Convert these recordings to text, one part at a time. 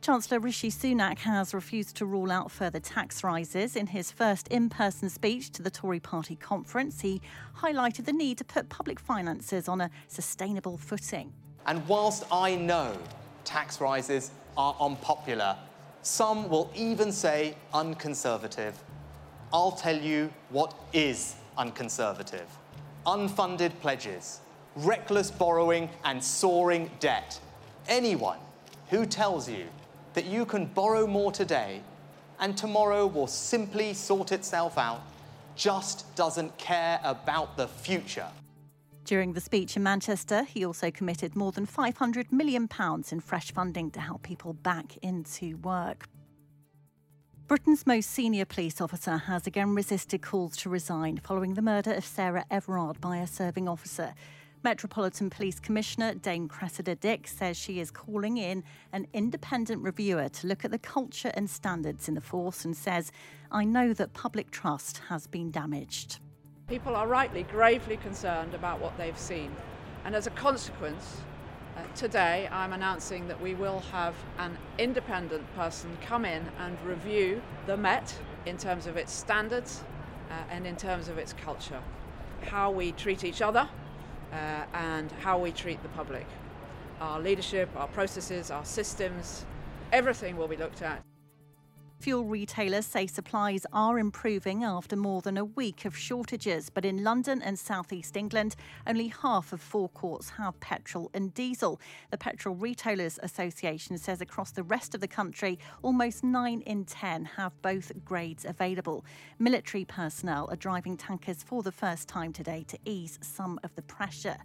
Chancellor Rishi Sunak has refused to rule out further tax rises. In his first in person speech to the Tory party conference, he highlighted the need to put public finances on a sustainable footing. And whilst I know tax rises are unpopular, some will even say unconservative, I'll tell you what is unconservative unfunded pledges, reckless borrowing, and soaring debt. Anyone who tells you that you can borrow more today and tomorrow will simply sort itself out, just doesn't care about the future. During the speech in Manchester, he also committed more than £500 million in fresh funding to help people back into work. Britain's most senior police officer has again resisted calls to resign following the murder of Sarah Everard by a serving officer. Metropolitan Police Commissioner Dame Cressida Dick says she is calling in an independent reviewer to look at the culture and standards in the force and says, I know that public trust has been damaged. People are rightly gravely concerned about what they've seen. And as a consequence, uh, today I'm announcing that we will have an independent person come in and review the Met in terms of its standards uh, and in terms of its culture. How we treat each other, uh, and how we treat the public. Our leadership, our processes, our systems, everything will be looked at. Fuel retailers say supplies are improving after more than a week of shortages, but in London and southeast England, only half of forecourts have petrol and diesel. The Petrol Retailers Association says across the rest of the country, almost 9 in 10 have both grades available. Military personnel are driving tankers for the first time today to ease some of the pressure.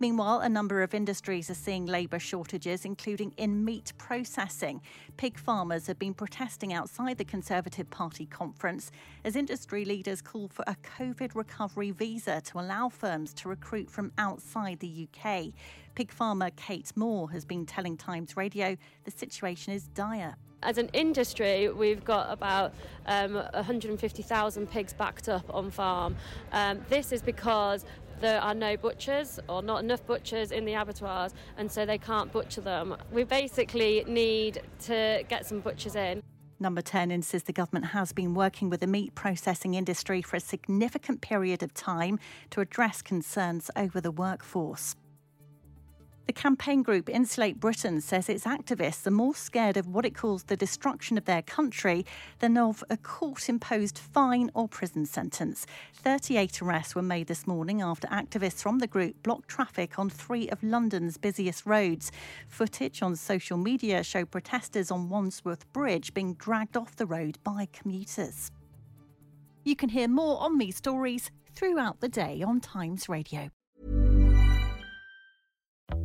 Meanwhile, a number of industries are seeing labour shortages, including in meat processing. Pig farmers have been protesting outside the Conservative Party conference as industry leaders call for a COVID recovery visa to allow firms to recruit from outside the UK. Pig farmer Kate Moore has been telling Times Radio the situation is dire as an industry, we've got about um, 150,000 pigs backed up on farm. Um, this is because there are no butchers or not enough butchers in the abattoirs, and so they can't butcher them. We basically need to get some butchers in. Number 10 insists the government has been working with the meat processing industry for a significant period of time to address concerns over the workforce. The campaign group Insulate Britain says its activists are more scared of what it calls the destruction of their country than of a court imposed fine or prison sentence. 38 arrests were made this morning after activists from the group blocked traffic on three of London's busiest roads. Footage on social media showed protesters on Wandsworth Bridge being dragged off the road by commuters. You can hear more on these stories throughout the day on Times Radio.